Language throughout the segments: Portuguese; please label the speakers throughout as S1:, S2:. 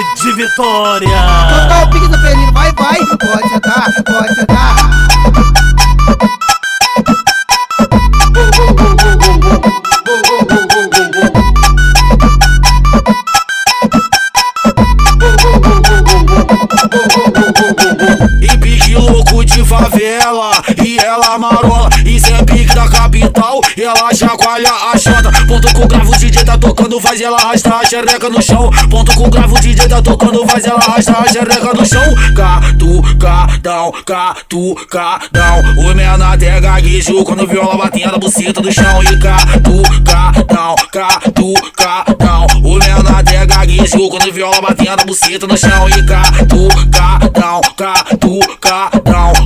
S1: De Vitória.
S2: Total pique do felino, vai, vai, pode sentar, pode sentar.
S3: E pique louco de favela Ela chacoalha a chota. Ponto com gravo, o DJ tá tocando Faz ela arrastar a xereca no chão. Ponto com gravo, o DJ tá tocando Faz ela arrastar a xereca no chão. Catucadão, catucadão. O menor até gaguejo Quando viola batendo a buceta do chão. E catucadão, catucadão. O menor até gaguejo Quando viola batendo a buceta no chão. E catucadão, catucadão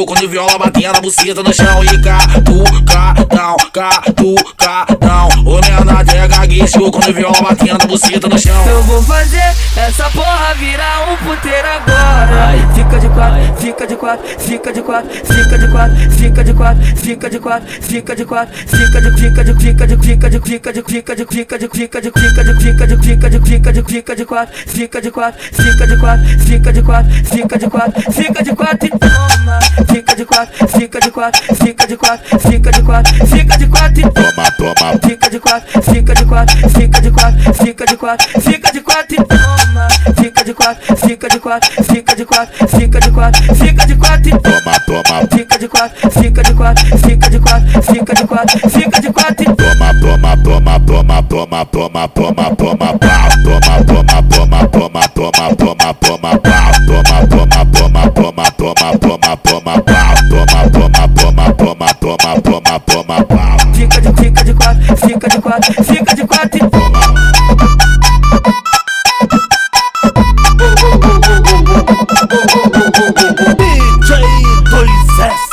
S3: gaguejo Quando viola batendo a buceta no chão. E catucadão, catucadão O menor até gaguejo Quando viola batendo buceta no chão
S4: Eu vou fazer essa porra virar um puteiro agora. Fica de quatro, fica de quatro, fica de quatro, fica de quatro, fica de quatro, fica de quatro, fica de quatro, fica de fica de fica de fica de fica de fica de fica de fica de fica de fica de fica de fica de fica de quatro, fica de quatro, fica de quatro, fica de quatro, fica de quatro, fica de quatro e toma. Fica de quatro, fica de quatro, fica de quatro, fica de quatro, fica de quatro e toma, toma. Fica de quatro, fica de quatro, fica de quatro, fica de quatro, fica de quatro e toma. Fica de quatro, fica de quatro, fica de quatro, fica de quatro, fica de quatro e toma, toma. Fica de quatro, fica de quatro, fica de quatro, fica de quatro, fica de quatro e toma.
S5: toma, toma, toma, toma, toma, toma, toma, pau. Toma, toma, toma, toma, toma, toma, toma, pau. Toma, toma, toma, toma, toma, toma, toma, pau. Toma, toma, toma, toma, toma, toma, toma, pau.
S4: Fica de fica de quatro, fica de quatro, fica de quatro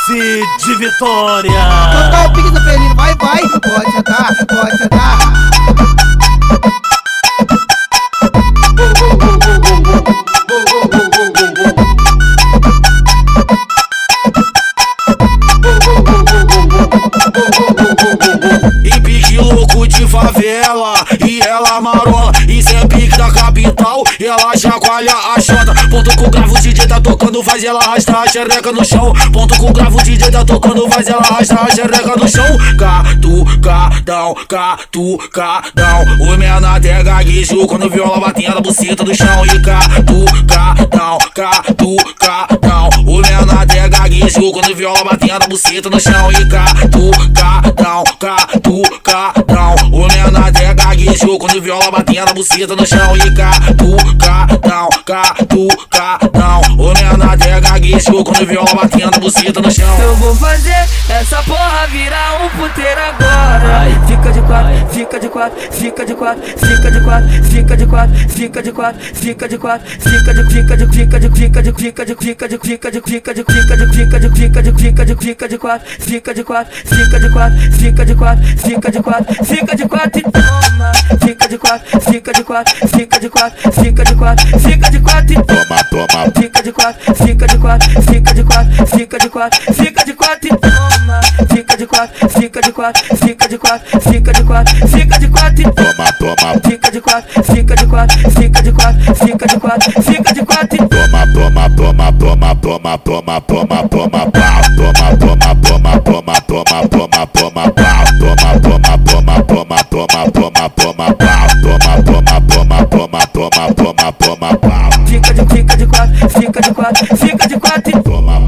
S1: 2S de Vitória.
S2: Total pique do felino, vai, vai, pode sentar, pode sentar.
S3: E pique louco de favela. E ela marola. E sem pique da capital. Ela chacoalha a chota Ponto com gravo, o DJ tá tocando Faz ela arrastar a xereca no chão. Ponto com gravo, o DJ tá tocando Faz ela arrastar a xereca no chão. Catucadão, catucadão O menor até gaguejo Quando viola batendo a buceta do chão. E catucadão, catucadão O menor até gaguejo Quando viola batendo a buceta no chão. E catucadão, catucadão O menor até Quando viola batendo a buceta no chão E catucadão, catucadão O menor até gaguejo Quando viola batendo a buceta no chão
S4: Eu vou fazer essa porra virar um puteiro agora. Fica de quatro, fica de quatro, fica de quatro, fica de quatro, fica de quatro, fica de quatro, fica de quatro, fica de fica de fica de fica de fica de fica de fica de fica de fica de fica de fica de fica de fica de quatro, fica de quatro, fica de quatro, fica de quatro, fica de quatro, fica de quatro e toma. Fica de quatro, fica de quatro, fica de quatro, fica de quatro, fica de quatro e toma.
S5: Toma,
S4: Fica de quatro, fica de quatro, fica de quatro, fica de quatro, fica de quatro e toma. Fica de quatro, fica de quatro, fica de quatro, fica de quatro, fica de quatro e toma.
S5: toma,
S4: Fica de quatro, fica de quatro, fica de quatro, fica de quatro, fica de quatro e toma.
S5: toma, toma, toma, toma, toma, toma, toma, toma. Toma, toma, toma, toma, toma, toma, toma, toma, toma, toma, toma, pau.
S4: Fica de fica de quatro, fica de quatro, fica de quatro e
S5: Toma,